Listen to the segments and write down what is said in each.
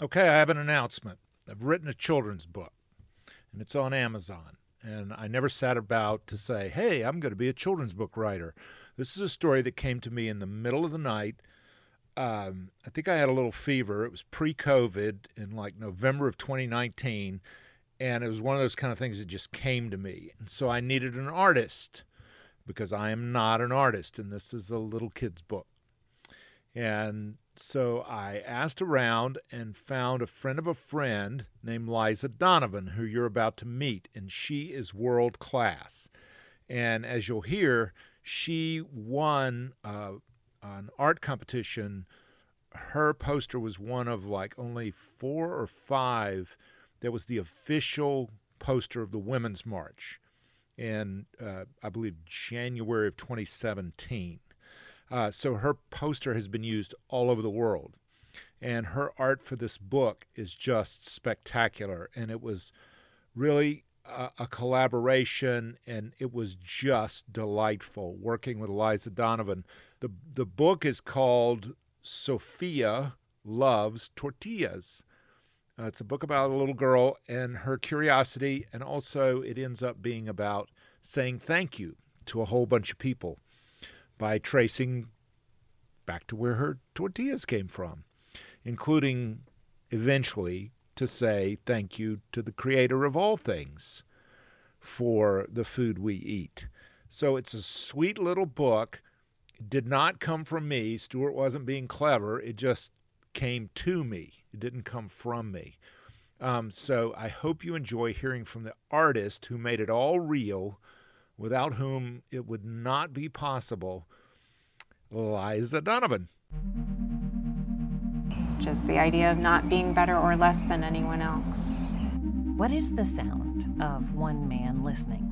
Okay, I have an announcement. I've written a children's book, and it's on Amazon. And I never sat about to say, hey, I'm going to be a children's book writer. This is a story that came to me in the middle of the night. Um, I think I had a little fever. It was pre COVID in like November of 2019. And it was one of those kind of things that just came to me. And so I needed an artist because I am not an artist, and this is a little kid's book. And so I asked around and found a friend of a friend named Liza Donovan, who you're about to meet, and she is world class. And as you'll hear, she won uh, an art competition. Her poster was one of like only four or five that was the official poster of the Women's March in, uh, I believe, January of 2017. Uh, so her poster has been used all over the world. And her art for this book is just spectacular. And it was really a, a collaboration, and it was just delightful working with Eliza Donovan. The, the book is called Sofia Loves Tortillas. Uh, it's a book about a little girl and her curiosity, and also it ends up being about saying thank you to a whole bunch of people by tracing back to where her tortillas came from, including eventually to say thank you to the creator of all things for the food we eat. So it's a sweet little book. It did not come from me. Stuart wasn't being clever. It just came to me. It didn't come from me. Um, so I hope you enjoy hearing from the artist who made it all real, without whom it would not be possible, Liza Donovan. Just the idea of not being better or less than anyone else. What is the sound of one man listening?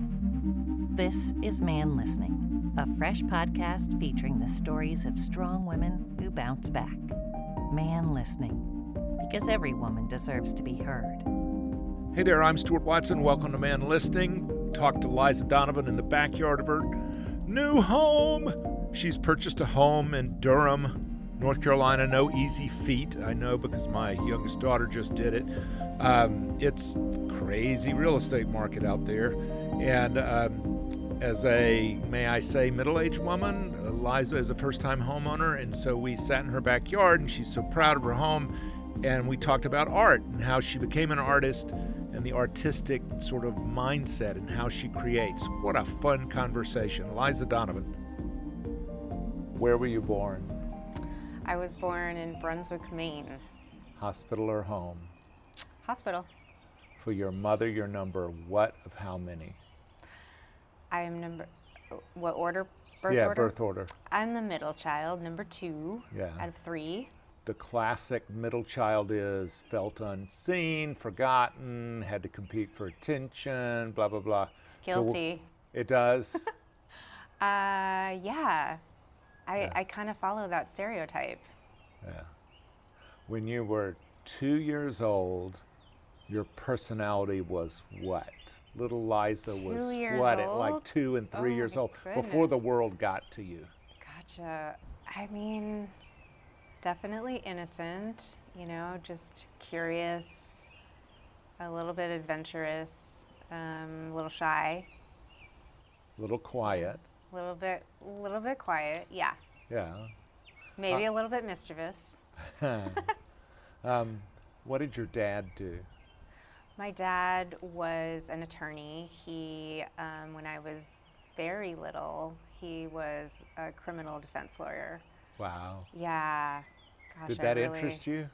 This is Man Listening, a fresh podcast featuring the stories of strong women who bounce back. Man Listening because every woman deserves to be heard. Hey there, I'm Stuart Watson. Welcome to Man Listening. Talk to Liza Donovan in the backyard of her new home. She's purchased a home in Durham, North Carolina. No easy feat, I know, because my youngest daughter just did it. Um, it's crazy real estate market out there, and um, as a may I say middle-aged woman, Liza is a first-time homeowner, and so we sat in her backyard, and she's so proud of her home and we talked about art and how she became an artist and the artistic sort of mindset and how she creates. What a fun conversation. Liza Donovan. Where were you born? I was born in Brunswick, Maine. Hospital or home? Hospital. For your mother, your number what of how many? I am number, what order? Birth yeah, order? birth order. I'm the middle child, number two Yeah. out of three. The classic middle child is felt unseen, forgotten, had to compete for attention, blah, blah, blah. So Guilty. it does. Uh, yeah. I, Yeah. I kind of follow that stereotype. yeah. When you were two years old, your personality was what? Little Liza Two was what at like two and three Oh years old before the world got to you. Gotcha. I mean, definitely innocent, you know, just curious, a little bit adventurous, um, a little shy, A little quiet. a little bit, a little bit quiet. Yeah, Yeah. maybe a little bit mischievous. um, what did your dad do? My dad was an attorney. He, um, when I was very little, he was a criminal defense lawyer. Wow. Yeah. Gosh, Did that really- interest you?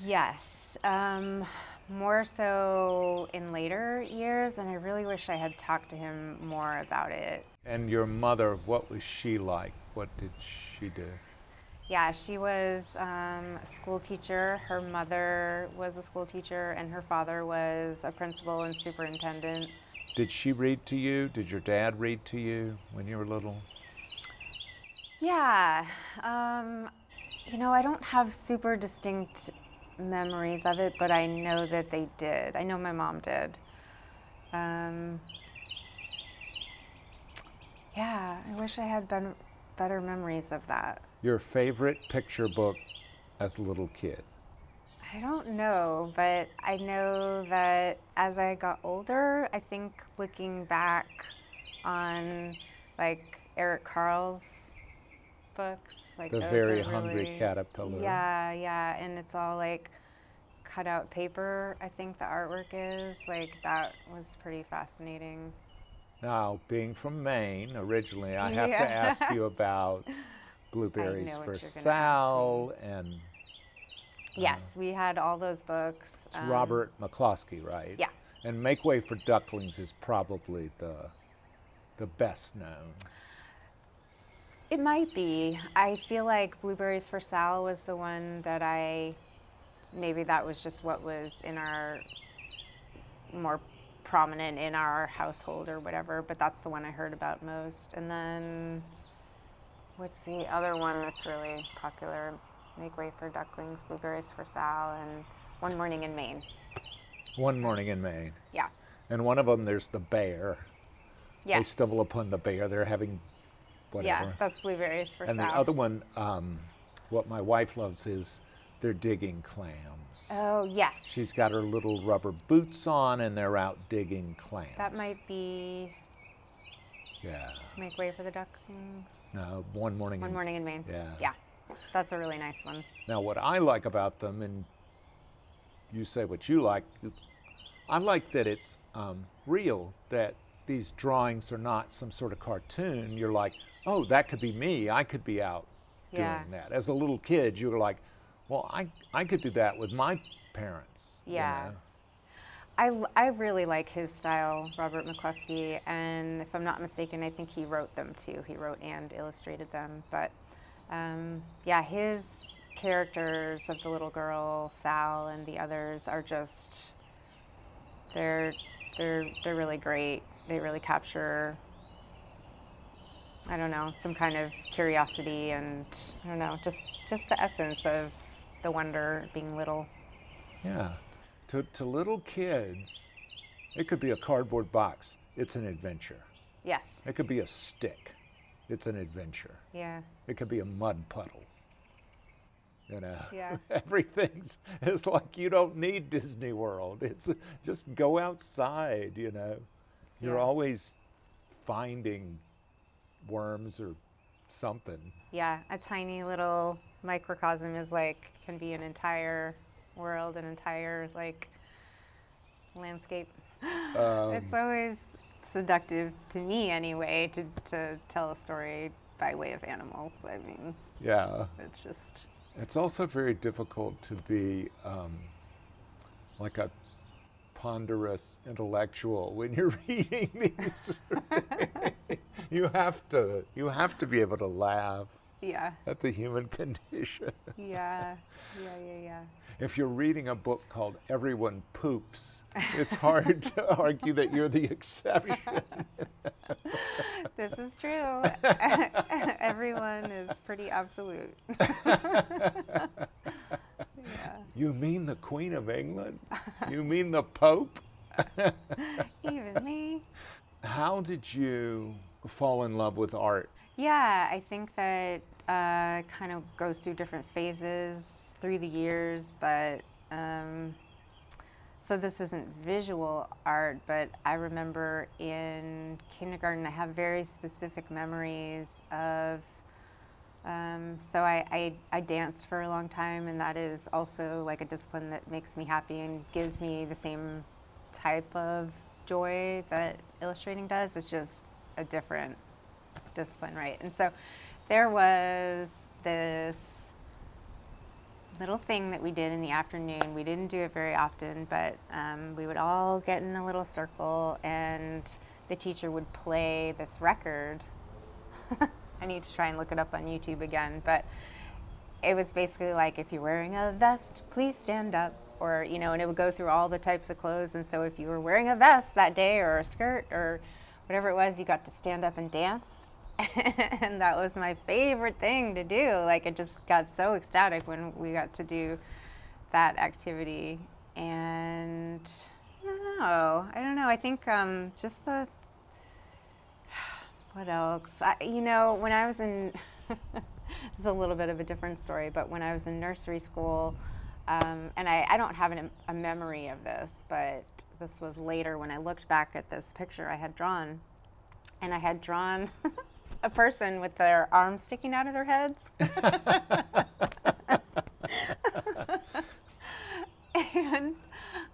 Yes, um, more so in later years, and I really wish I had talked to him more about it. And your mother, what was she like? What did she do? Yeah, she was um, a school teacher. Her mother was a school teacher, and her father was a principal and superintendent. Did she read to you? Did your dad read to you when you were little? Yeah, um, you know, I don't have super distinct memories of it, but I know that they did. I know my mom did. Um, yeah, I wish I had been better memories of that. Your favorite picture book as a little kid? I don't know, but I know that as I got older, I think looking back on like Eric Carle's books, like The Very Hungry really- Caterpillar. Yeah, yeah, and it's all like cut out paper. I think the artwork is like that was pretty fascinating. Now, being from Maine originally, I have Yeah. to ask you about Blueberries for you're gonna ask Sal and Yes, we had all those books. it's um, Robert McCloskey, right? yeah. And Make Way for Ducklings is probably the the best known. It might be. I feel like Blueberries for Sal was the one that I maybe that was just what was in our more prominent in our household or whatever, but that's the one I heard about most. And then what's the other one that's really popular? Make Way for Ducklings, Blueberries for Sal, and One Morning in Maine. One morning in Maine. Yeah. And one of them, there's the bear. They stumble upon the bear. They're having whatever. Yeah, that's Blueberries for and Sal. the other one, um, what my wife loves is they're digging clams. Oh, yes. She's got her little rubber boots on and they're out digging clams. that might be Yeah. Make Way for the Ducklings. No, one morning. One in- Morning in Maine. Yeah. Yeah. That's a really nice one. Now, what I like about them, and you say what you like, I like that it's um, real, that these drawings are not some sort of cartoon. You're like, oh, that could be me. I could be out Yeah. doing that. As a little kid, you were like, well, I, I could do that with my parents. you Yeah. I, I, l- I really like his style, Robert McCloskey, and if I'm not mistaken, I think he wrote them too. He wrote and illustrated them. But um, yeah, his characters of the little girl, Sal, and the others are just they're they're they're really great. They really capture I don't know some kind of curiosity and I don't know just just the essence of the wonder being little. Yeah. To, to little kids, it could be a cardboard box. It's an adventure. Yes. It could be a stick. It's an adventure. Yeah. It could be a mud puddle. You know, Yeah. everything's it's like you don't need Disney World. It's just go outside. You know, you're Yeah. always finding worms or something. Yeah, a tiny little microcosm is like can be an entire world, an entire like landscape. Um, it's always seductive to me anyway to to tell a story by way of animals. I mean, yeah, it's just it's also very difficult to be um, like a ponderous intellectual when you're reading these. you have to you have to be able to laugh yeah, at the human condition. yeah, yeah, yeah, yeah. if you're reading a book called Everyone Poops, it's hard to argue that you're the exception. This is true. Everyone is pretty absolute. You mean the Queen of England? You mean the Pope? Even me. How did you fall in love with art? Yeah, I think that uh, kind of goes through different phases through the years, but um, so this isn't visual art, but I remember in kindergarten I have very specific memories of. Um, so I, I, I danced for a long time, and that is also like a discipline that makes me happy and gives me the same type of joy that illustrating does. It's just a different discipline, right? And so there was this little thing that we did in the afternoon. We didn't do it very often, but um, we would all get in a little circle and the teacher would play this record. I need to try and look it up on YouTube again, but it was basically like if you're wearing a vest, please stand up. Or, you know, and it would go through all the types of clothes. And so if you were wearing a vest that day or a skirt or whatever it was, you got to stand up and dance. and that was my favorite thing to do. Like, it just got so ecstatic when we got to do that activity. And I don't know. I don't know. I think um, just the. What else? I, you know, when I was in. this is a little bit of a different story, but when I was in nursery school, Um, and I, I don't have an, a memory of this, but this was later when I looked back at this picture I had drawn. And I had drawn a person with their arms sticking out of their heads. and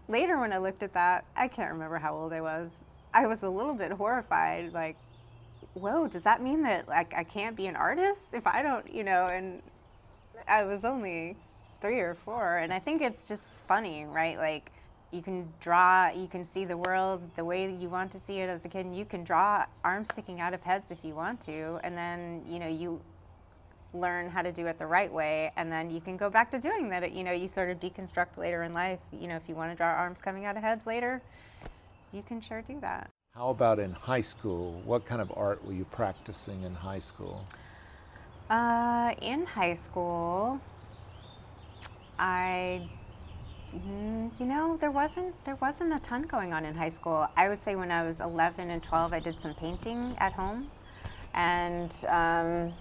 later when I looked at that, I can't remember how old I was. I was a little bit horrified, like, whoa, does that mean that like I can't be an artist if I don't, you know, and I was only three or four. And I think it's just funny, right? Like you can draw, you can see the world the way you want to see it as a kid. And you can draw arms sticking out of heads if you want to. And then, you know, you learn how to do it the right way. And then you can go back to doing that. You know, you sort of deconstruct later in life. You know, if you want to draw arms coming out of heads later, you can sure do that. How about in high school? What kind of art were you practicing in high school? Uh, in high school, I, mm, you know, there wasn't there wasn't a ton going on in high school. I would say when I was 11 and 12, I did some painting at home, and um,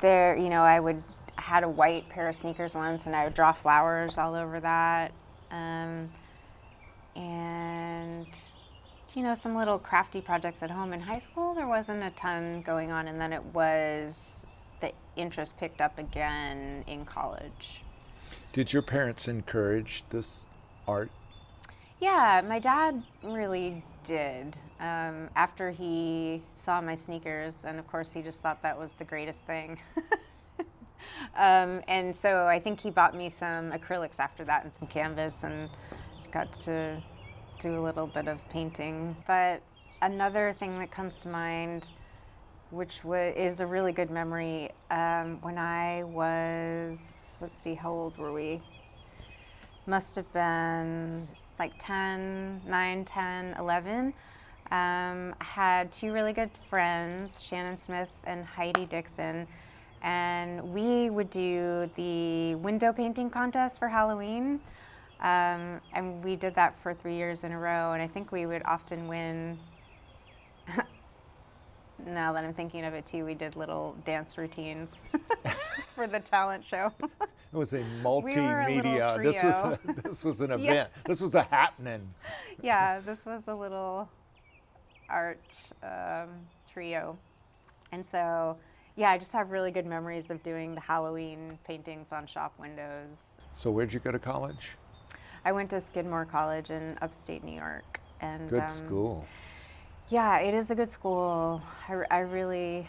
there, you know, I would had a white pair of sneakers once, and I would draw flowers all over that, um, you know, some little crafty projects at home. In high school, there wasn't a ton going on, and then it was the interest picked up again in college. Did your parents encourage this art? Yeah, my dad really did. Um, after he saw my sneakers, and of course, he just thought that was the greatest thing. um, and so I think he bought me some acrylics after that and some canvas, and got to do a little bit of painting. But another thing that comes to mind, which is a really good memory, um, when I was, let's see, how old were we? Must have been like 10, 9, 10, 11. Um, had two really good friends, Shannon Smith and Heidi Dixon, and we would do the window painting contest for Halloween. Um, and we did that for three years in a row, and I think we would often win. now that I'm thinking of it too, we did little dance routines for the talent show. It was a multimedia. We this was a, this was an event. Yeah. This was a happening. yeah, this was a little art um, trio, and so yeah, I just have really good memories of doing the Halloween paintings on shop windows. So where'd you go to college? I went to Skidmore College in upstate New York, and good um, school. Yeah, it is a good school. I, I really,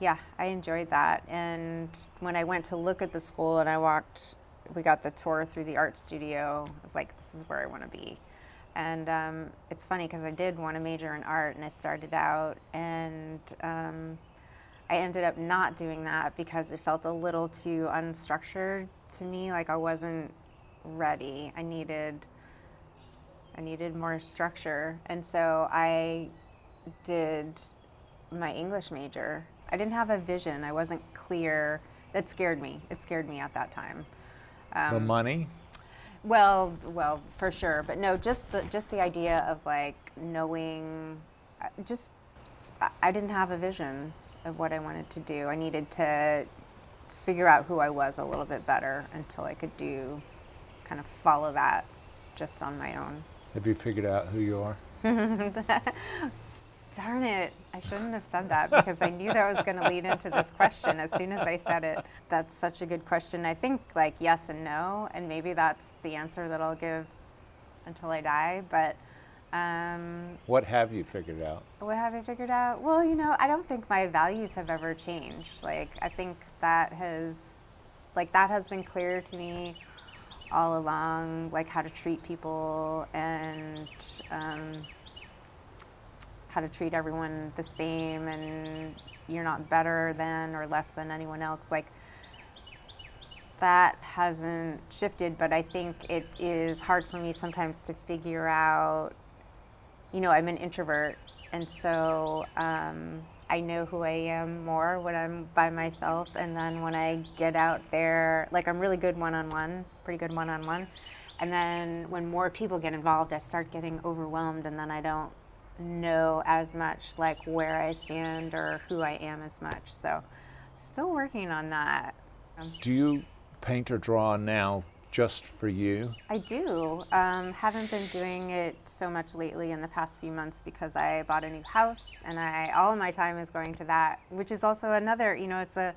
yeah, I enjoyed that. And when I went to look at the school and I walked, we got the tour through the art studio. I was like, this is where I want to be. And um, it's funny because I did want to major in art, and I started out, and um, I ended up not doing that because it felt a little too unstructured to me. Like I wasn't ready. I needed I needed more structure. And so I did my English major. I didn't have a vision. I wasn't clear. That scared me. It scared me at that time. Um, the money? Well, well, for sure. But no, just the just the idea of like knowing uh, just I didn't have a vision of what I wanted to do. I needed to figure out who I was a little bit better until I could do kind of follow that just on my own. Have you figured out who you are? Darn it. I shouldn't have said that because I knew that was going to lead into this question as soon as I said it. That's such a good question. I think like yes and no, and maybe that's the answer that I'll give until I die. But um, what have you figured out? What have I figured out? Well, you know, I don't think my values have ever changed. Like I think that has, like that has been clear to me all along, like how to treat people and um, how to treat everyone the same, and you're not better than or less than anyone else. Like that hasn't shifted, but I think it is hard for me sometimes to figure out. You know, I'm an introvert, and so. Um, I know who I am more when I'm by myself, and then when I get out there, like I'm really good one on one, pretty good one on one. And then when more people get involved, I start getting overwhelmed, and then I don't know as much like where I stand or who I am as much. So, still working on that. Do you paint or draw now just for you? I do. Um, haven't been doing it so much lately in the past few months because I bought a new house and I all my time is going to that, which is also another. You know, it's a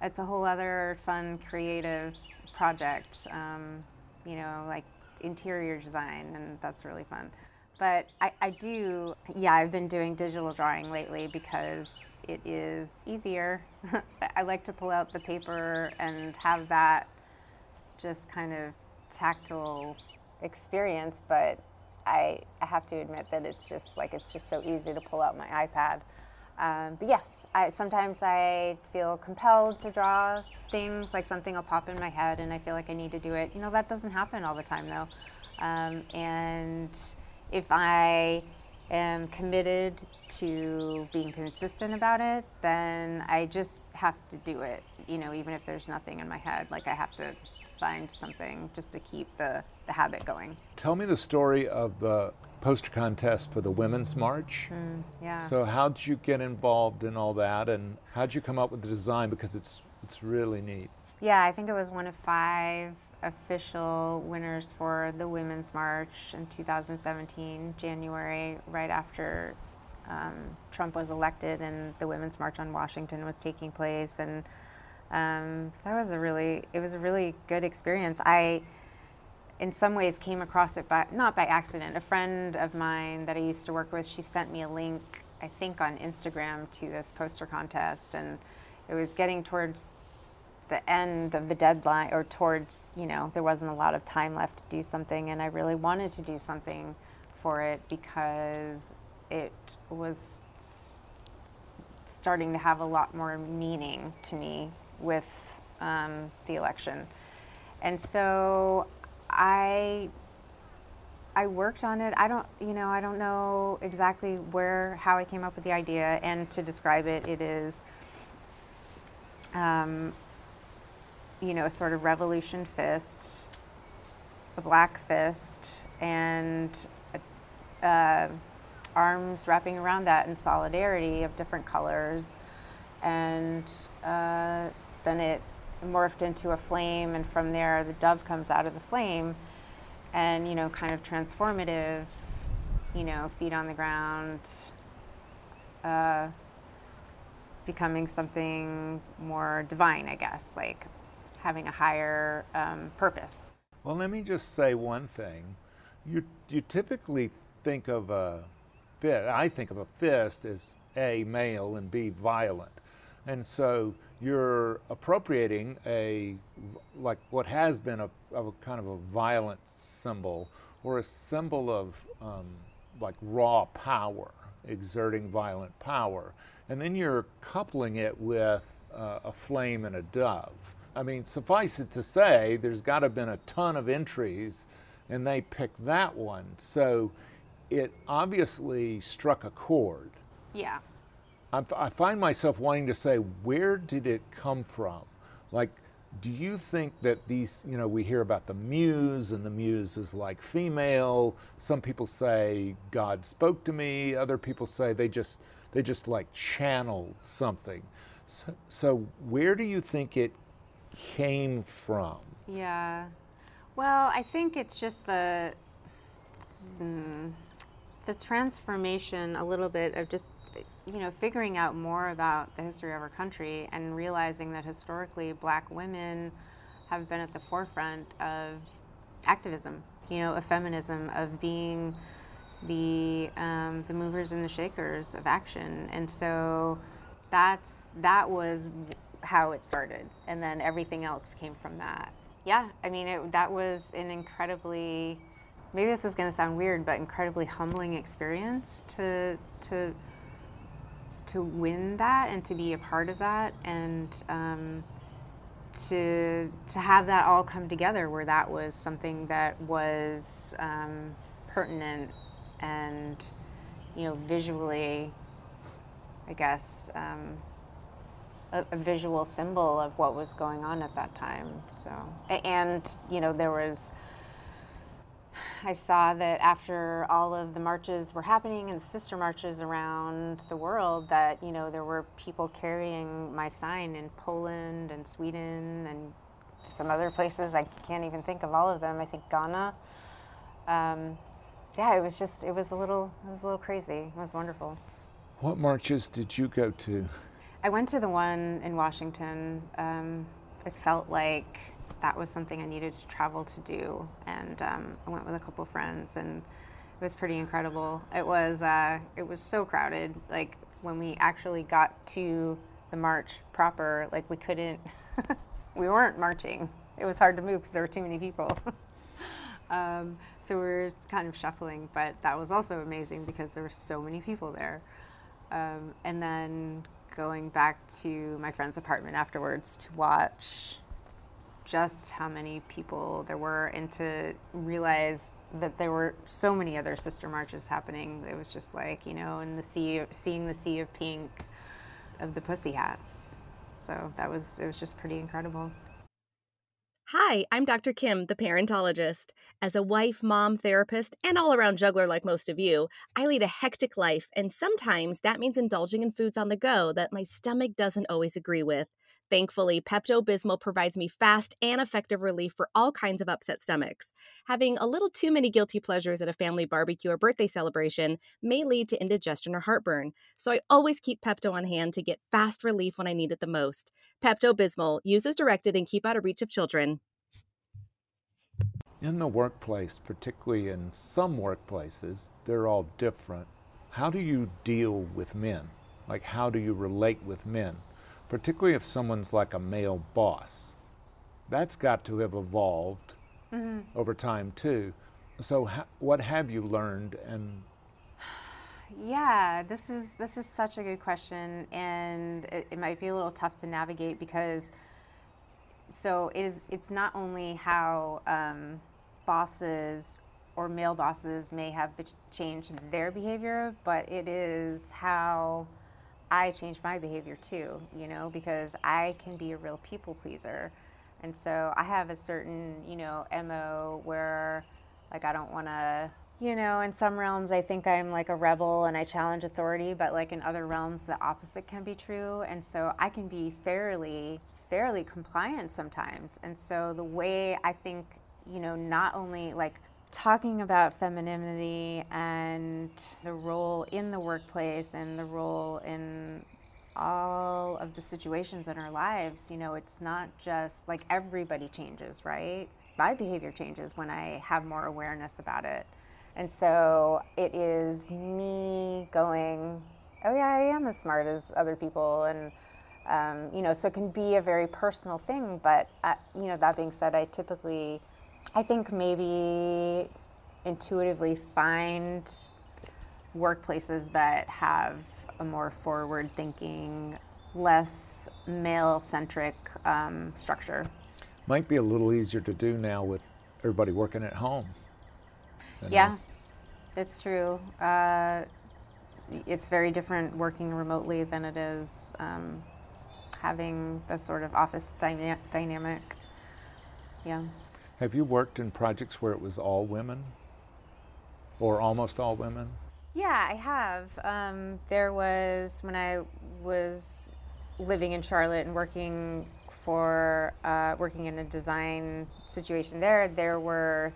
it's a whole other fun creative project. Um, you know, like interior design, and that's really fun. But I, I do, yeah, I've been doing digital drawing lately because it is easier. I like to pull out the paper and have that just kind of tactile experience, but I, I have to admit that it's just like it's just so easy to pull out my iPad. Um, but yes, I, sometimes I feel compelled to draw things, like something will pop in my head and I feel like I need to do it. You know, that doesn't happen all the time though. Um, and if I am committed to being consistent about it, then I just have to do it, you know, even if there's nothing in my head. Like I have to find something just to keep the, the habit going. Tell me the story of the poster contest for the Women's March. Mm, yeah. So how did you get involved in all that and how did you come up with the design because it's it's really neat. Yeah, I think it was one of five official winners for the Women's March in 2017, January, right after um, Trump was elected and the Women's March on Washington was taking place. And um, that was a really, it was a really good experience. I, in some ways, came across it by, not by accident. A friend of mine that I used to work with, she sent me a link, I think on Instagram, to this poster contest. And it was getting towards the end of the deadline or towards, you know, there wasn't a lot of time left to do something. And I really wanted to do something for it because it was starting to have a lot more meaning to me with um, the election. And so I I worked on it. I don't, you know, I don't know exactly where, how I came up with the idea. And to describe it, it is, um, you know, a sort of revolution fist, a black fist, and uh, arms wrapping around that in solidarity of different colors. And uh, then it morphed into a flame, and from there, the dove comes out of the flame, and you know, kind of transformative, you know, feet on the ground, uh, becoming something more divine, I guess, like having a higher um, purpose. Well, let me just say one thing. You you typically think of a fist. I think of a fist as a male and b violent, and so you're appropriating a like what has been a, a kind of a violent symbol or a symbol of um, like raw power, exerting violent power, and then you're coupling it with uh, a flame and a dove. I mean, suffice it to say, there's got to have been a ton of entries, and they picked that one. So it obviously struck a chord. Yeah. I, I find myself wanting to say, where did it come from? Like, do you think that these, you know, we hear about the muse and the muse is like female. Some people say God spoke to me. Other people say they just, they just like channeled something. So, so where do you think it came from? Yeah. Well, I think it's just the, hmm, the transformation a little bit of just you know figuring out more about the history of our country and realizing that historically black women have been at the forefront of activism you know of feminism of being the um, the movers and the shakers of action. And so that's that was how it started. And then everything else came from that. Yeah i mean it, that was an incredibly maybe this is going to sound weird, but incredibly humbling experience to to to win that and to be a part of that and um, to to have that all come together where that was something that was um, pertinent and you know visually, I guess. Um, a, a visual symbol of what was going on at that time. So, and you know, there was I saw that after all of the marches were happening and the sister marches around the world, that you know there were people carrying my sign in Poland and Sweden and some other places. I can't even think of all of them. I think Ghana. Um, yeah, it was just it was a little it was a little crazy. It was wonderful. What marches did you go to? I went to the one in Washington. Um, it felt like that was something I needed to travel to do, and um, I went with a couple friends, and it was pretty incredible. It was uh, it was so crowded. Like when we actually got to the march proper, like we couldn't, we weren't marching. It was hard to move because there were too many people. um, so we were kind of shuffling, but that was also amazing because there were so many people there. Um, and then going back to my friend's apartment afterwards to watch just how many people there were and to realize that there were so many other sister marches happening. It was just like, you know, in the sea, seeing the sea of pink of the pussy hats. So that was, it was just pretty incredible. Hi, I'm Dr. Kim, the parentologist. As a wife, mom, therapist, and all around juggler like most of you, I lead a hectic life, and sometimes that means indulging in foods on the go that my stomach doesn't always agree with. Thankfully, Pepto Bismol provides me fast and effective relief for all kinds of upset stomachs. Having a little too many guilty pleasures at a family barbecue or birthday celebration may lead to indigestion or heartburn, so I always keep Pepto on hand to get fast relief when I need it the most. Pepto Bismol, use as directed and keep out of reach of children. In the workplace, particularly in some workplaces, they're all different. How do you deal with men? Like, how do you relate with men? Particularly if someone's like a male boss. That's got to have evolved mm-hmm. over time too. So, ha- what have you learned? And yeah, this is this is such a good question, and it, it might be a little tough to navigate because so it is. It's not only how um, bosses or male bosses may have changed their behavior, but it is how I changed my behavior too, you know, because I can be a real people pleaser. And so I have a certain, you know, MO where like I don't want to, you know, in some realms I think I'm like a rebel and I challenge authority, but like in other realms the opposite can be true. And so I can be fairly fairly compliant sometimes. And so the way I think, you know, not only like talking about femininity and the role in the workplace and the role in all of the situations in our lives, you know, it's not just like everybody changes, right? My behavior changes when I have more awareness about it. And so it is me going, oh, yeah, I am as smart as other people. And, um, you know, so it can be a very personal thing. But, uh, you know, that being said, I typically I think maybe intuitively find workplaces that have a more forward thinking, less male centric um, structure. Might be a little easier to do now with everybody working at home. Yeah, it's true. Uh, it's very different working remotely than it is um, having the sort of office dyna- dynamic. Yeah. Have you worked in projects where it was all women? Or almost all women? Yeah, I have. Um, there was, when I was living in Charlotte and working for, uh, working in a design situation there, there were,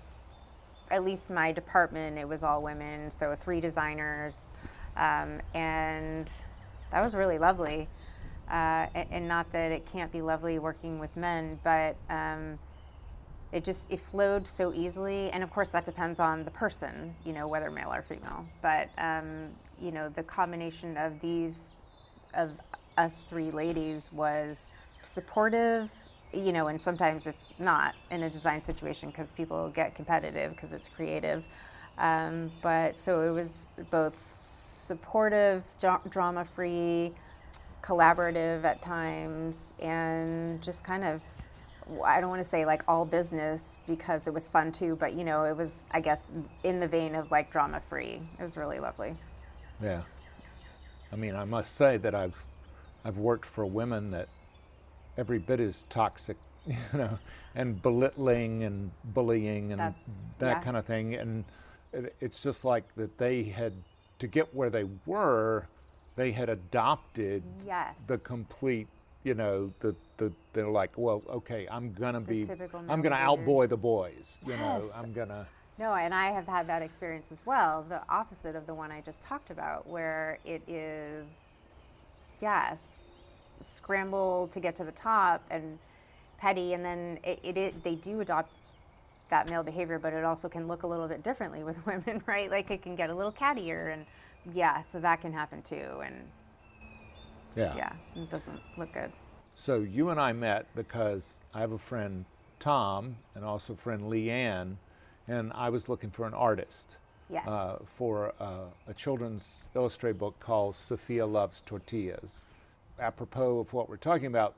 at least my department, it was all women, so three designers. Um, and that was really lovely. Uh, and, and, not that it can't be lovely working with men, but um, it just it flowed so easily. And of course that depends on the person you know whether male or female. But um, you know the combination of these of us three ladies was supportive you know and sometimes it's not in a design situation because people get competitive because it's creative. Um, but so it was both supportive drama free collaborative at times and just kind of I don't want to say like all business because it was fun too, but you know, it was, I guess, in the vein of like drama free. It was really lovely. Yeah. I mean, I must say that I've, I've worked for women that every bit is toxic, you know, and belittling and bullying and That's, that yeah. kind of thing. And it, it's just like that they had, to get where they were, they had adopted yes. the complete you know, the, the they're like, well, okay, I'm gonna The be, I'm gonna outboy the boys. You know, Yes. I'm gonna. No, and I have had that experience as well. The opposite of the one I just talked about, where it is, yes, scramble to get to the top and petty, and then it, it, it they do adopt that male behavior, but it also can look a little bit differently with women, right? Like it can get a little cattier, and yeah, so that can happen too, and Yeah. yeah, it doesn't look good. So you and I met because I have a friend Tom and also a friend Leigh Ann, and I was looking for an artist Yes. uh, for uh, a children's illustrated book called Sofia Loves Tortillas. Apropos of what we're talking about,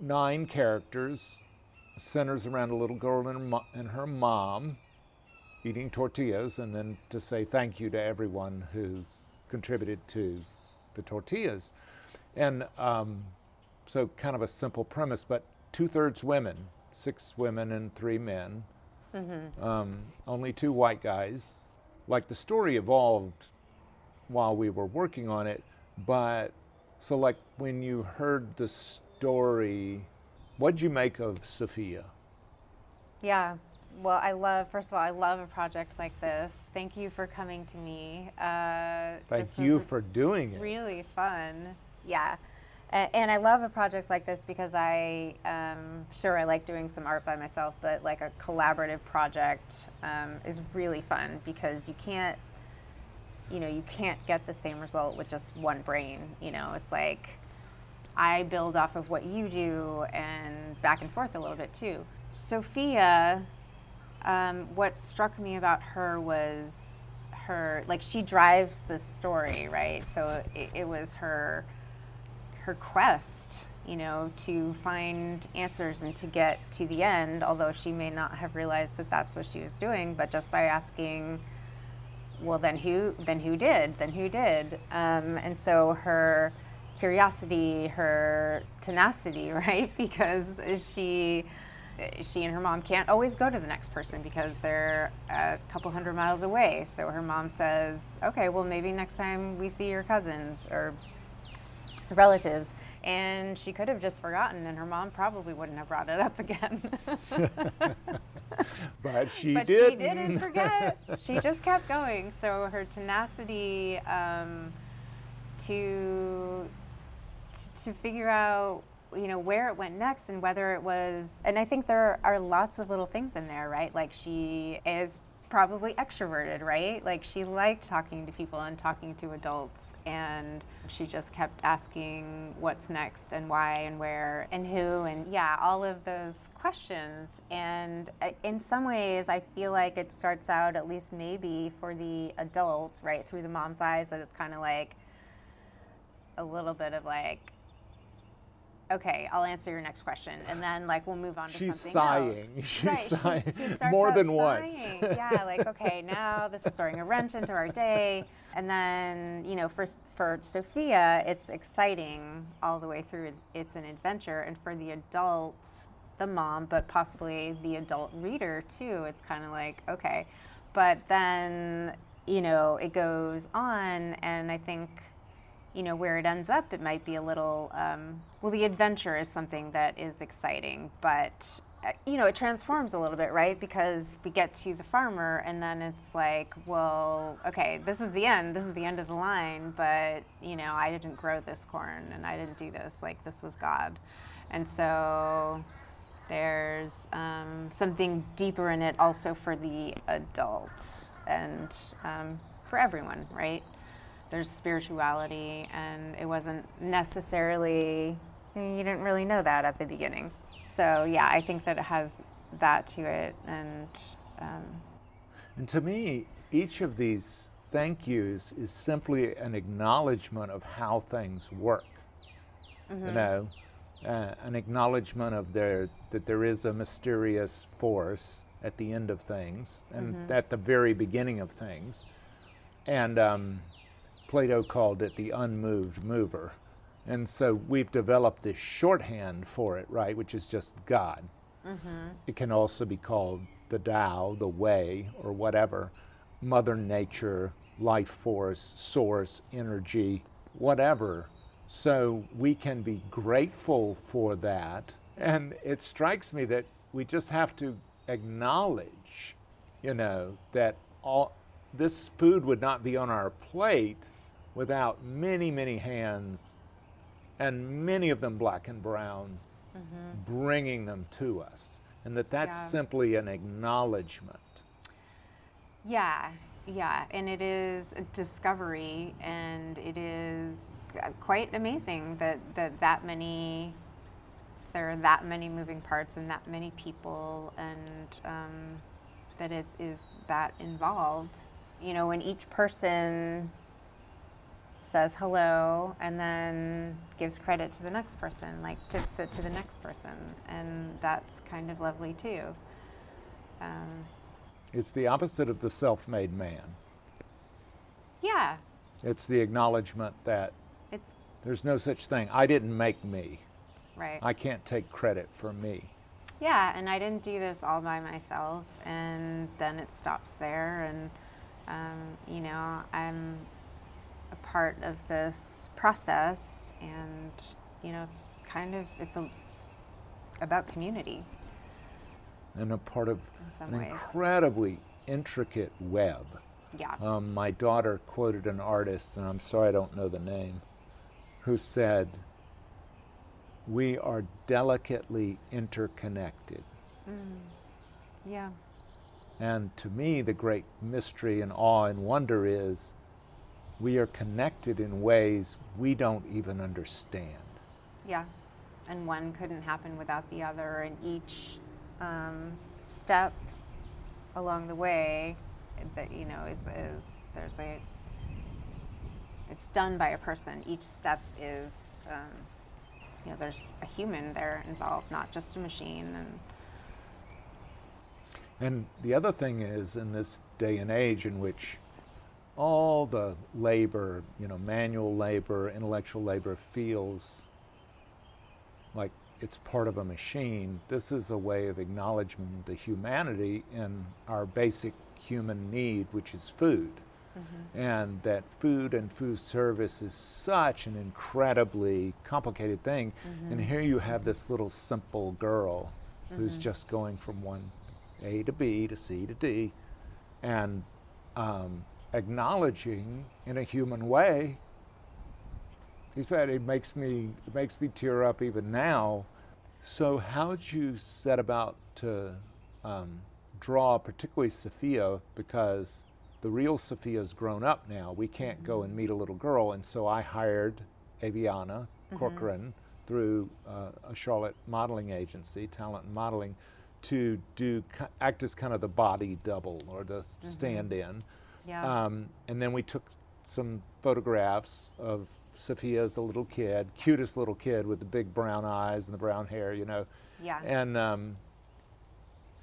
nine characters centers around a little girl and her, mo- and her mom eating tortillas, and then to say thank you to everyone who contributed to the tortillas. And um, so, kind of a simple premise, but two thirds women, six women and three men, um, only two white guys. Like the story evolved while we were working on it, but so, like when you heard the story, what'd you make of Sofia? Yeah. Well, I love, first of all, I love a project like this. Thank you for coming to me. Uh, Thank you for doing it. really fun. Yeah. And I love a project like this because I, um, sure, I like doing some art by myself, but like a collaborative project um, is really fun because you can't, you know, you can't get the same result with just one brain. You know, it's like I build off of what you do and back and forth a little bit too. Sofia, um, what struck me about her was her like she drives the story right so it, it was her her quest you know to find answers and to get to the end although she may not have realized that that's what she was doing but just by asking well then who then who did? Then who did? Um, and so her curiosity her tenacity right? Because she she and her mom can't always go to the next person because they're a couple hundred miles away. So her mom says okay well maybe next time we see your cousins or relatives and she could have just forgotten and her mom probably wouldn't have brought it up again But she but didn't. she didn't forget. she just kept going. So her tenacity um, to to figure out you know where it went next and whether it was and i think there are lots of little things in there right like she is probably extroverted right? Like she liked talking to people and talking to adults and she just kept asking what's next and why and where and who and yeah all of those questions. And uh, in some ways i feel like it starts out at least maybe for the adult right through the mom's eyes that it's kind of like a little bit of like okay i'll answer your next question. And then like we'll move on to She's something sighing. else. She's right, sighing she starts more than once. yeah like okay now this is throwing a wrench into our day. And then you know for for sofia it's exciting all the way through. It's- it's an adventure. And for the adult the mom but possibly the adult reader too it's kind of like okay. But then you know it goes on. And i think you know where it ends up it might be a little um, well the adventure is something that is exciting but uh, you know it transforms a little bit right? Because we get to the farmer and then it's like well okay this is the end this is the end of the line but you know i didn't grow this corn and i didn't do this like this was god. And so there's um, something deeper in it also for the adult and um, for everyone right there's spirituality and it wasn't necessarily you didn't really know that at the beginning so yeah i think that it has that to it and um, And to me, each of these thank yous is simply an acknowledgement of how things work. You know, uh, an acknowledgement of there that there is a mysterious force at the end of things and at the very beginning of things. And um, Plato called it the unmoved mover. And so we've developed this shorthand for it, right, which is just God. Mm-hmm. It can also be called the Tao, the way, or whatever. Mother Nature, life force, source, energy, whatever So we can be grateful for that. And it strikes me that we just have to acknowledge, you know, that all this food would not be on our plate without many, many hands, and many of them black and brown, bringing them to us. And that that's Yeah. simply an acknowledgement. Yeah, yeah, and it is a discovery, and it is quite amazing that that that many there are that many moving parts and that many people, and um, that it is that involved. You know, when each person says hello and then gives credit to the next person, like tips it to the next person, and that's kind of lovely too. Um, It's the opposite of the self made man. yeah, It's the acknowledgement that it's there's no such thing. I didn't make me. right. I can't take credit for me. Yeah, and I didn't do this all by myself, and then it stops there. And um, you know, I'm part of this process, and you know, it's kind of it's a, about community And a part of in an ways. incredibly intricate web. Yeah. Um, my daughter quoted an artist, and I'm sorry I don't know the name, who said, We are delicately interconnected. yeah. And to me, the great mystery and awe and wonder is we are connected in ways we don't even understand. Yeah. And one couldn't happen without the other, and each um, step along the way that you know is, is there's a it's done by a person. Each step is um, you know there's a human there involved, not just a machine. And And the other thing is, in this day and age in which all the labor, you know, manual labor, intellectual labor feels like it's part of a machine, this is a way of acknowledging the humanity in our basic human need, which is food. Mm-hmm. And that food and food service is such an incredibly complicated thing. Mm-hmm. And here you have this little simple girl who's mm-hmm. just going from one A to B to C to D. And um, acknowledging in a human way. He's bad. It makes me it makes me tear up even now. So how'd you set about to um, draw, particularly Sofia, because the real Sofia's grown up now. We can't go and meet a little girl, and so I hired Aviana Corcoran through uh, a Charlotte modeling agency, talent and modeling, to do act as kind of the body double or the stand-in. Yeah, Um, and then we took some photographs of Sofia as a little kid, cutest little kid with the big brown eyes and the brown hair, you know. yeah, And um,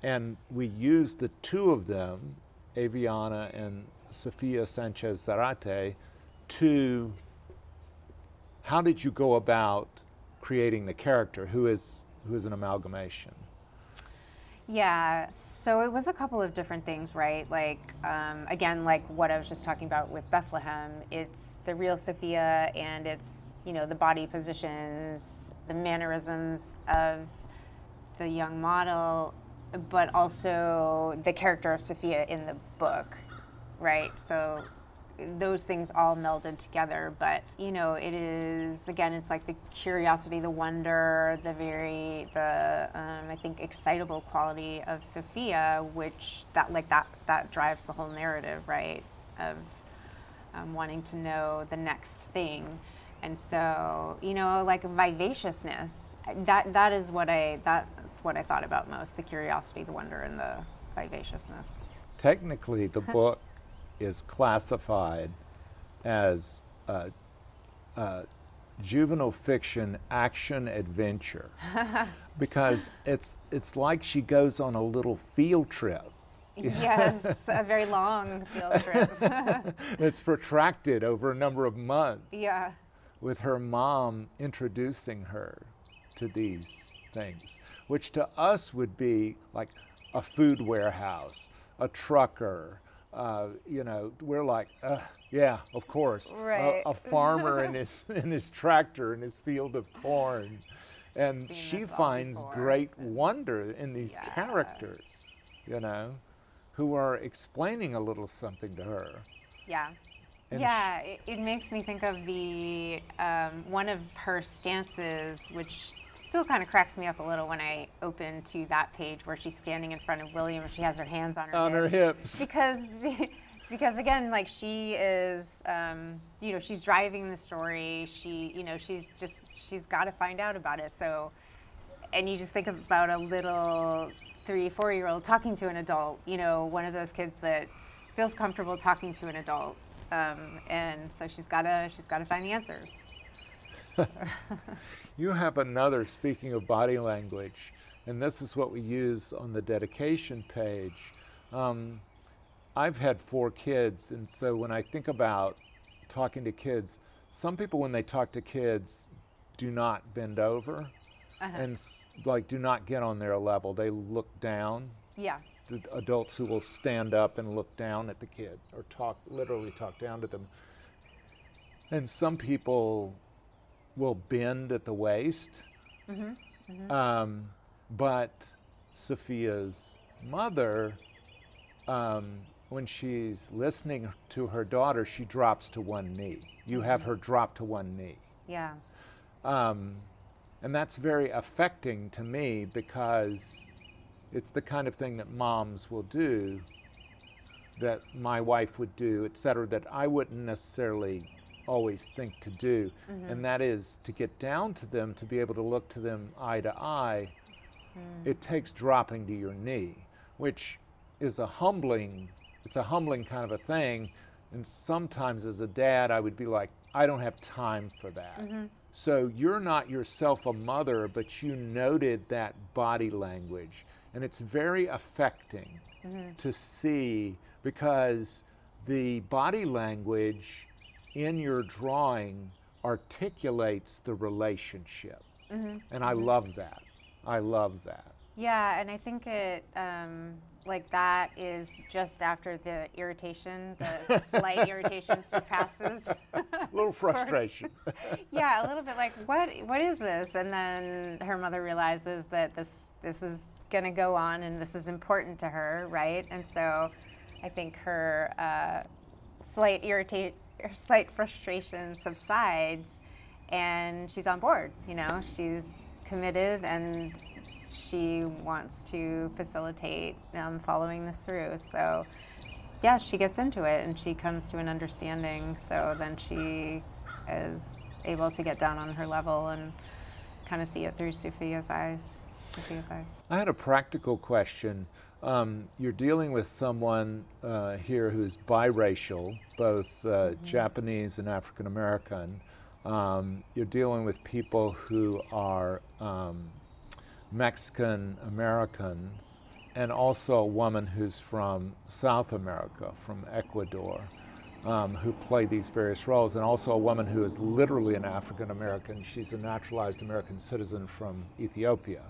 and we used the two of them, Aviana and Sofia Sanchez Zarate, to. How did you go about creating the character, who is who is an amalgamation? Yeah, so it was a couple of different things, right? Like, um, again, like what I was just talking about with Bethlehem, it's the real Sofia and it's, you know, the body positions, the mannerisms of the young model, but also the character of Sofia in the book, right? So those things all melded together. But you know it is again it's like the curiosity the wonder the very the um, i think excitable quality of sofia which that like that that drives the whole narrative right of um, wanting to know the next thing. And so you know like vivaciousness that that is what i that's what i thought about most the curiosity the wonder and the vivaciousness. Technically, the book is classified as uh, uh, juvenile fiction action adventure because it's it's like she goes on a little field trip. yes a very long field trip it's protracted over a number of months. yeah with her mom introducing her to these things, which to us would be like a food warehouse, a trucker, uh, you know, we're like, uh, yeah, of course, Right. a, a farmer in his in his tractor in his field of corn, and Seen she finds before. great wonder in these Yeah. characters, you know, who are explaining a little something to her. Yeah. And yeah, it, it makes me think of the um, one of her stances, which still kind of cracks me up a little when I open to that page where she's standing in front of William and she has her hands on her On her hips. because because again, like she is, um, you know, she's driving the story. She, you know, she's just she's got to find out about it. So, and you just think about a little three, four year old talking to an adult. You know, one of those kids that feels comfortable talking to an adult. Um, and so she's gotta she's gotta find the answers. You have another, speaking of body language, and this is what we use on the dedication page. Um, I've had four kids, and so when I think about talking to kids, some people, when they talk to kids, do not bend over and like do not get on their level. They look down. Yeah. The adults who will stand up and look down at the kid or talk, literally talk down to them. And some people will bend at the waist. Um, but Sofia's mother, um, when she's listening to her daughter, she drops to one knee. You have her drop to one knee. Yeah. Um, and that's very affecting to me because it's the kind of thing that moms will do, that my wife would do, et cetera, that I wouldn't necessarily always think to do. And mm-hmm. that is to get down to them, to be able to look to them eye to eye. Mm. It takes dropping to your knee, which is a humbling, it's a humbling kind of a thing. And sometimes as a dad, I would be like, I don't have time for that. Mm-hmm. So you're not yourself a mother, but you noted that body language. And it's very affecting mm-hmm. to see because the body language in your drawing articulates the relationship. And I love that. I love that. Yeah, and I think it um, like that is just after the irritation, the slight irritation surpasses. A little frustration. yeah, a little bit like what what is this? And then her mother realizes that this this is going to go on and this is important to her, right? And so I think her uh, slight irritate her slight frustration subsides and she's on board, you know. She's committed and she wants to facilitate um, following this through. So yeah, she gets into it and she comes to an understanding. So then she is able to get down on her level and kind of see it through Sofia's eyes. Sofia's eyes. I had a practical question. Um, you're dealing with someone uh, here who's biracial, both uh, Japanese and African American. Um, you're dealing with people who are um, Mexican Americans, and also a woman who's from South America, from Ecuador, um, who play these various roles, and also a woman who is literally an African American. She's a naturalized American citizen from Ethiopia.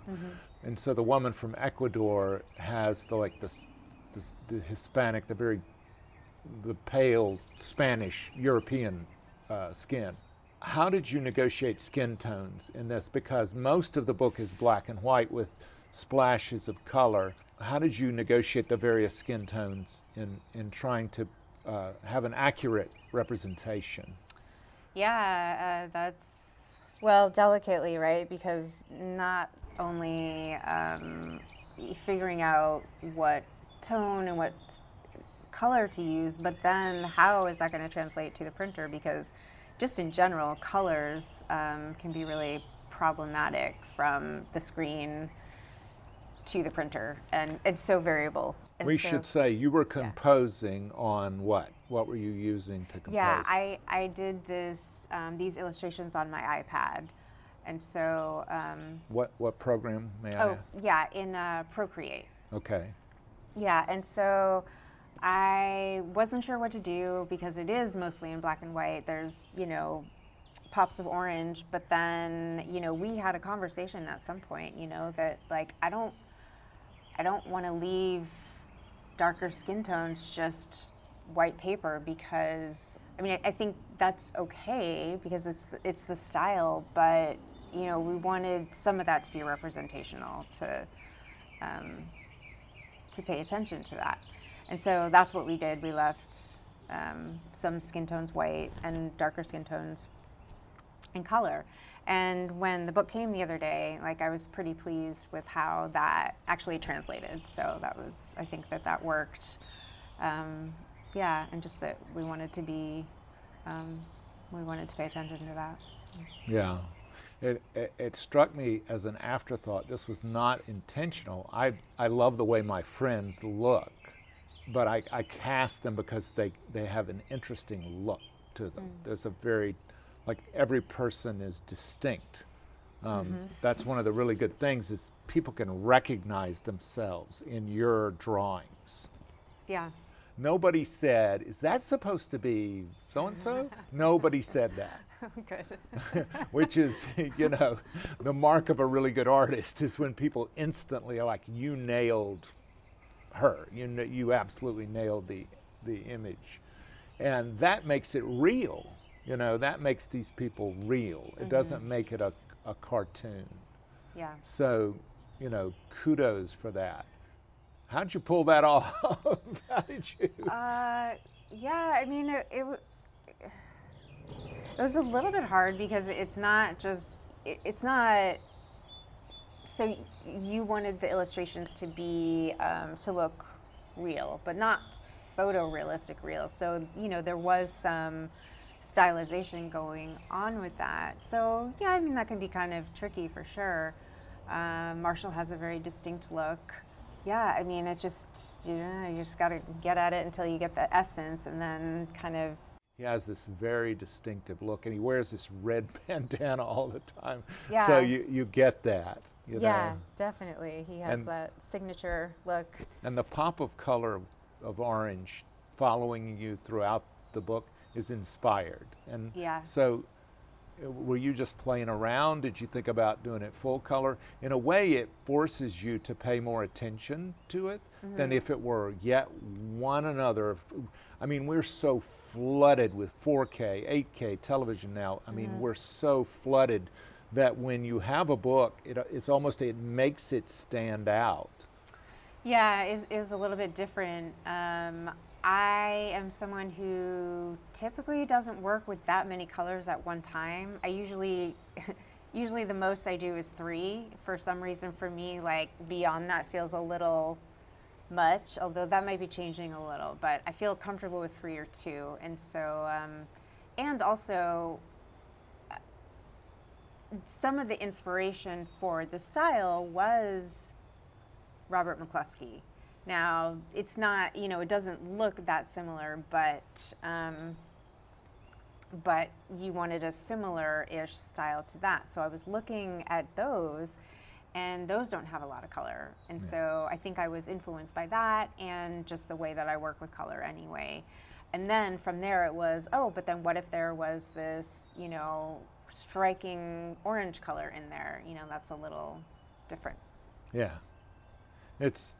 And so the woman from Ecuador has the like this, this the Hispanic, the very the pale Spanish European uh, skin. How did you negotiate skin tones in this? Because most of the book is black and white with splashes of color. How did you negotiate the various skin tones in, in trying to uh, have an accurate representation? Yeah, uh, that's well delicately, right? Because not only um, figuring out what tone and what color to use, but then how is that going to translate to the printer? Because just in general, colors um, can be really problematic from the screen to the printer, and it's so variable. And we so- should say you were composing on what? What were you using to compose? Yeah, I, I did this um, these illustrations on my iPad, and so um, what what program may I? oh yeah, in uh, Procreate. Okay. Yeah, and so I wasn't sure what to do because it is mostly in black and white. There's you know pops of orange, but then you know we had a conversation at some point. You know that like I don't I don't want to leave darker skin tones just white paper because I mean I, I think that's okay because it's the, it's the style, but you know we wanted some of that to be representational to um, to pay attention to that, and so that's what we did. We left um, some skin tones white and darker skin tones in color. And when the book came the other day, like I was pretty pleased with how that actually translated. So that was, I think that that worked. Um, yeah, and just that we wanted to be, um, we wanted to pay attention to that. So. Yeah. It, it, it, struck me as an afterthought. This was not intentional. I, I love the way my friends look, but I, I cast them because they, they have an interesting look to them. Mm. There's a very like every person is distinct. Um, mm-hmm. That's one of the really good things is people can recognize themselves in your drawings. Yeah. Nobody said, "Is that supposed to be so and so?" Nobody said that. good. Which is, you know, the mark of a really good artist is when people instantly are like, "You nailed her. You you absolutely nailed the the image," and that makes it real you know, that makes these people real. It mm-hmm. doesn't make it a, a cartoon. Yeah. So, you know, kudos for that. How'd you pull that off? How did you? Uh, yeah, I mean, it, it, it was a little bit hard because it's not just, it, it's not, so you wanted the illustrations to be, um, to look real, but not photorealistic real. So, you know, there was some, stylization going on with that. So yeah, I mean that can be kind of tricky for sure. Um, Marshall has a very distinct look. Yeah, I mean it just you know you just got to get at it until you get the essence, and then kind of. He has this very distinctive look, and he wears this red bandana all the time. Yeah. So you you get that. You yeah, know? definitely. He has and, that signature look. And the pop of color of, of orange following you throughout the book is inspired. And yeah. so were you just playing around? Did you think about doing it full color? In a way, it forces you to pay more attention to it mm-hmm. than if it were yet one another. I mean, we're so flooded with 4K, 8K television now. I mean, mm-hmm. we're so flooded that when you have a book, it, it's almost, it makes it stand out. Yeah, is is a little bit different. Um, I am someone who typically doesn't work with that many colors at one time. I usually, usually the most I do is three. For some reason, for me, like beyond that feels a little much. Although that might be changing a little, but I feel comfortable with three or two. And so, um, and also, some of the inspiration for the style was Robert McCloskey. Now, it's not, you know, it doesn't look that similar, but um, but you wanted a similar-ish style to that. So I was looking at those, and those don't have a lot of color. And yeah. so I think I was influenced by that and just the way that I work with color anyway. And then from there it was, oh, but then what if there was this, you know, striking orange color in there? You know, that's a little different. Yeah. It's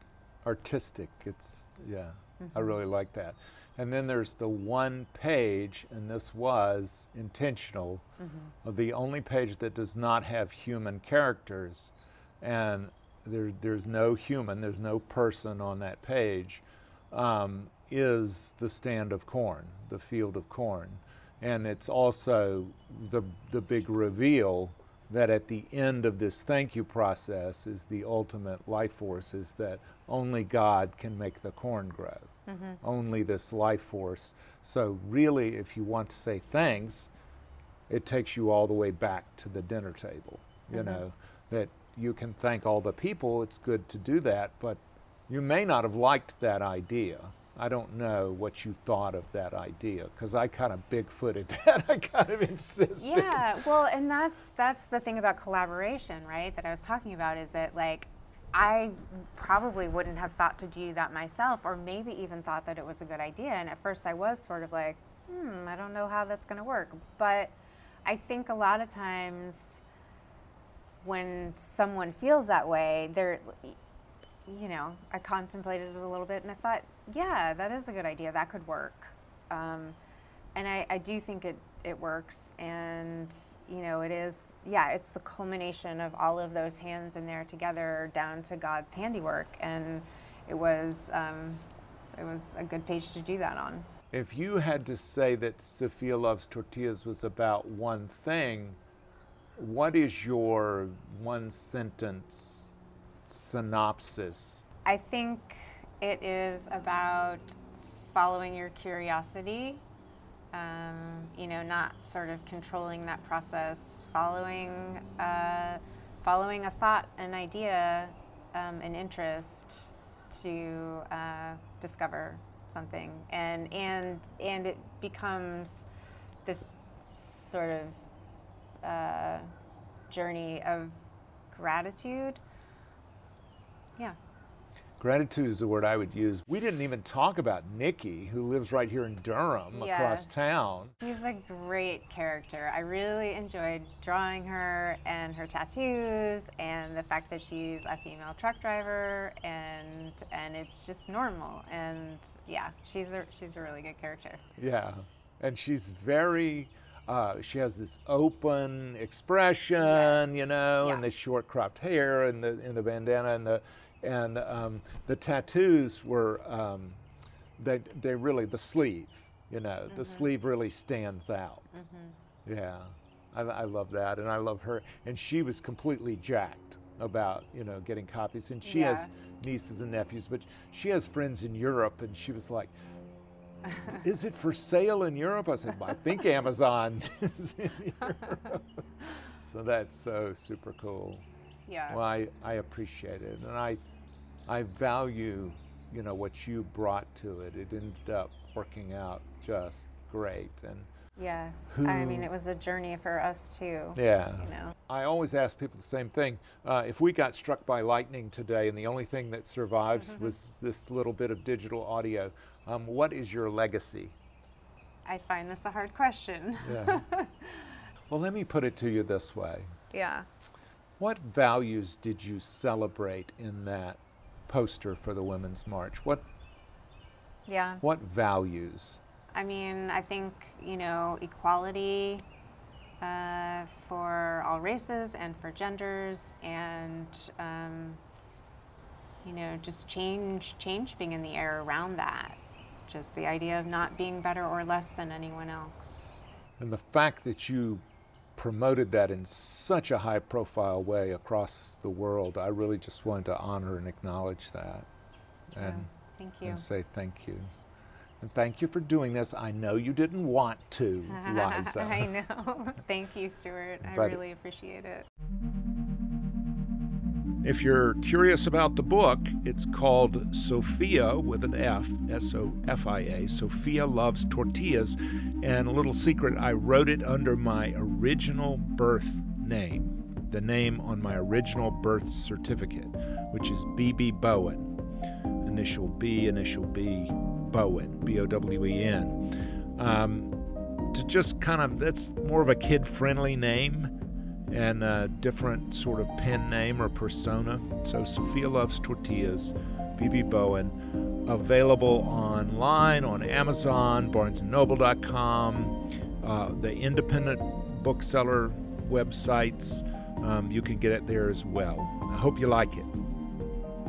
artistic. It's yeah, mm-hmm. I really like that. And then there's the one page, and this was intentional, mm-hmm. the only page that does not have human characters, and there, there's no human, there's no person on that page, um, is the stand of corn, the field of corn. And it's also the, the big reveal that at the end of this thank you process is the ultimate life force is that only God can make the corn grow. Mm-hmm. Only this life force. So, really, if you want to say thanks, it takes you all the way back to the dinner table. You mm-hmm. know, that you can thank all the people, it's good to do that, but you may not have liked that idea. I don't know what you thought of that idea because I kind of bigfooted that. I kind of insisted. Yeah, well, and that's that's the thing about collaboration, right? That I was talking about is that like I probably wouldn't have thought to do that myself, or maybe even thought that it was a good idea. And at first, I was sort of like, hmm, I don't know how that's going to work. But I think a lot of times when someone feels that way, they're you know, I contemplated it a little bit and I thought, yeah, that is a good idea. That could work. Um, and I, I do think it, it works. And, you know, it is, yeah, it's the culmination of all of those hands in there together down to God's handiwork. And it was, um, it was a good page to do that on. If you had to say that Sofia Loves Tortillas was about one thing, what is your one sentence synopsis? I think it is about following your curiosity, um, you know, not sort of controlling that process, following, uh, following a thought, an idea, um, an interest to uh, discover something, and and and it becomes this sort of uh, journey of gratitude. Gratitude is the word I would use. We didn't even talk about Nikki, who lives right here in Durham, across Yes. town. She's a great character. I really enjoyed drawing her and her tattoos and the fact that she's a female truck driver and and it's just normal and yeah, she's a she's a really good character. Yeah, and she's very. Uh, she has this open expression, you know, yeah. and the short cropped hair, and the and the bandana, and the and um, the tattoos were um, they they really the sleeve, you know, the Mm-hmm. sleeve really stands out. Yeah, I, I love that, and I love her, and she was completely jacked about you know getting copies, and she has nieces and nephews, but she has friends in Europe, and she was like. Is it for sale in Europe? I said, I think Amazon is in Europe. so that's so super cool. Yeah. Well, I, I appreciate it, and I, I value, you know, what you brought to it. It ended up working out just great, and yeah. I mean, it was a journey for us too. yeah. You know. I always ask people the same thing. Uh, if we got struck by lightning today, and the only thing that survives was this little bit of digital audio, um, what is your legacy? I find this a hard question. Yeah. well, let me put it to you this way. yeah. What values did you celebrate in that poster for the Women's March? What Yeah. what values? I mean, I think, you know, equality uh, for all races and for genders and, um, you know, just change, change being in the air around that. Just the idea of not being better or less than anyone else. And the fact that you promoted that in such a high profile way across the world, I really just wanted to honor and acknowledge that and, Thank you. and say thank you. And thank you for doing this. I know you didn't want to, Liza. I know. Thank you, Stuart. I really appreciate it. If you're curious about the book, it's called Sofia with an F, S O F I A. Sofia Loves Tortillas. And a little secret, I wrote it under my original birth name, the name on my original birth certificate, which is B.B. Bowen. Initial B, initial B, Bowen, B O W E N. Um, to just kind of, that's more of a kid friendly name and a different sort of pen name or persona. So Sofia Loves Tortillas, BB Bowen, available online on Amazon, BarnesandNoble.com, uh, the independent bookseller websites. Um, you can get it there as well. I hope you like it.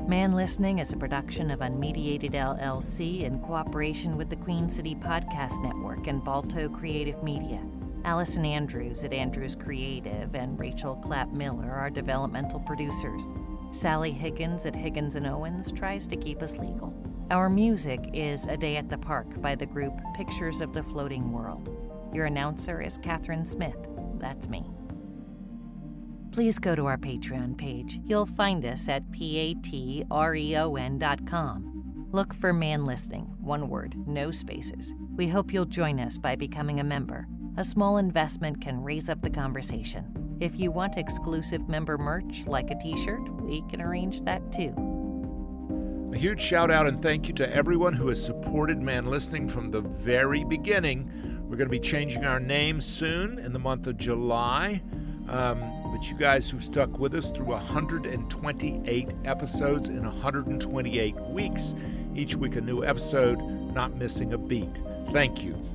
Man Listening is a production of Unmediated LLC in cooperation with the Queen City Podcast Network and Balto Creative Media. Allison Andrews at Andrews Creative and Rachel Clapp Miller are developmental producers. Sally Higgins at Higgins and Owens tries to keep us legal. Our music is A Day at the Park by the group Pictures of the Floating World. Your announcer is Catherine Smith. That's me please go to our Patreon page. You'll find us at patreon.com. Look for Man Listening, one word, no spaces. We hope you'll join us by becoming a member. A small investment can raise up the conversation. If you want exclusive member merch like a t shirt, we can arrange that too. A huge shout out and thank you to everyone who has supported Man Listening from the very beginning. We're going to be changing our name soon in the month of July. Um, but you guys who've stuck with us through 128 episodes in 128 weeks. Each week, a new episode, not missing a beat. Thank you.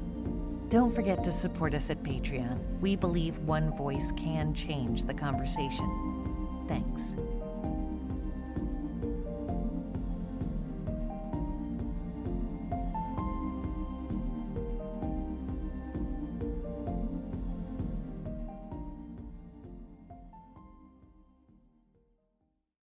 Don't forget to support us at Patreon. We believe one voice can change the conversation. Thanks.